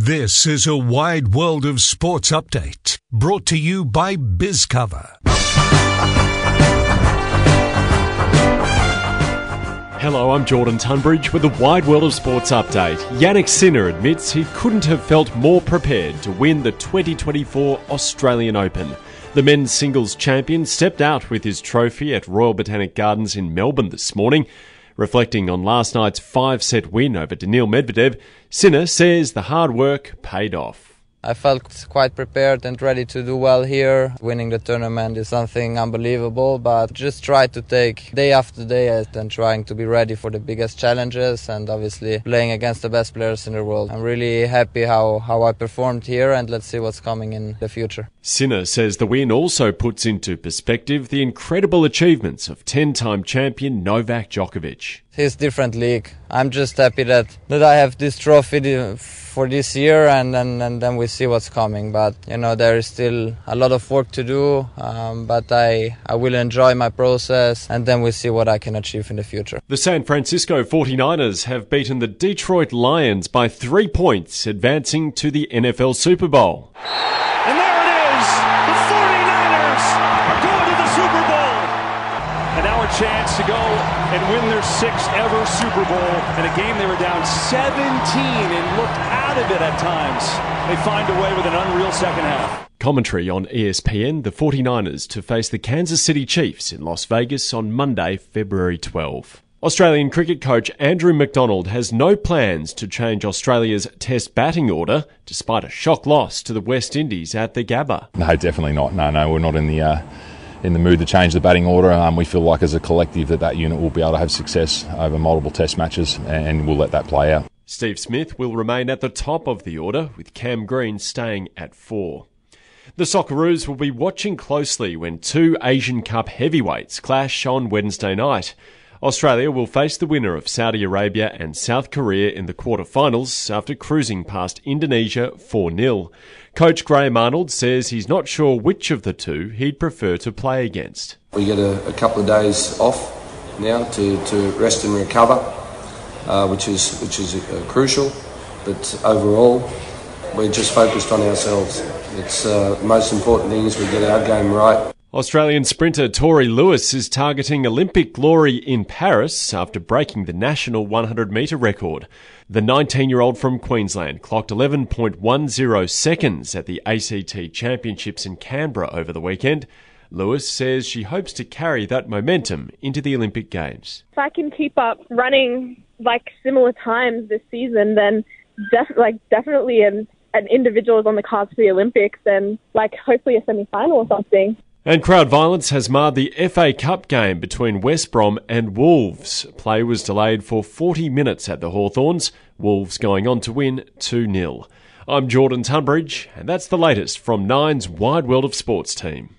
This is a wide world of sports update brought to you by BizCover. Hello, I'm Jordan Tunbridge with the Wide World of Sports update. Jannik Sinner admits he couldn't have felt more prepared to win the 2024 Australian Open. The men's singles champion stepped out with his trophy at Royal Botanic Gardens in Melbourne this morning. Reflecting on last night's five set win over Daniil Medvedev, Sinner says the hard work paid off. I felt quite prepared and ready to do well here. Winning the tournament is something unbelievable, but just try to take day after day and trying to be ready for the biggest challenges and obviously playing against the best players in the world. I'm really happy how, how I performed here and let's see what's coming in the future. Sinner says the win also puts into perspective the incredible achievements of 10 time champion Novak Djokovic. It's different league. I'm just happy that, that I have this trophy for this year and, and, and then we see what's coming. But you know there is still a lot of work to do. Um, but I I will enjoy my process and then we see what I can achieve in the future. The San Francisco 49ers have beaten the Detroit Lions by three points, advancing to the NFL Super Bowl. And chance to go and win their sixth ever Super Bowl in a game they were down 17 and looked out of it at times. They find a way with an unreal second half. Commentary on ESPN the 49ers to face the Kansas City Chiefs in Las Vegas on Monday, February 12. Australian cricket coach Andrew McDonald has no plans to change Australia's test batting order despite a shock loss to the West Indies at the Gabba. No, definitely not. No, no, we're not in the uh, in the mood to change the batting order. Um, we feel like as a collective that that unit will be able to have success over multiple test matches and we'll let that play out. Steve Smith will remain at the top of the order with Cam Green staying at 4. The Socceroos will be watching closely when two Asian Cup heavyweights clash on Wednesday night. Australia will face the winner of Saudi Arabia and South Korea in the quarterfinals after cruising past Indonesia 4 0. Coach Graham Arnold says he's not sure which of the two he'd prefer to play against. We get a, a couple of days off now to, to rest and recover, uh, which is, which is uh, crucial. But overall, we're just focused on ourselves. It's uh, the most important thing is we get our game right. Australian sprinter Torrie Lewis is targeting Olympic glory in Paris after breaking the national 100 metre record. The 19 year old from Queensland clocked 11.10 seconds at the ACT Championships in Canberra over the weekend. Lewis says she hopes to carry that momentum into the Olympic Games. If I can keep up running like similar times this season, then def- like definitely an, an individual is on the cards for the Olympics and like hopefully a semi final or something. And crowd violence has marred the FA Cup game between West Brom and Wolves. Play was delayed for 40 minutes at the Hawthorns, Wolves going on to win 2 0. I'm Jordan Tunbridge, and that's the latest from Nine's Wide World of Sports team.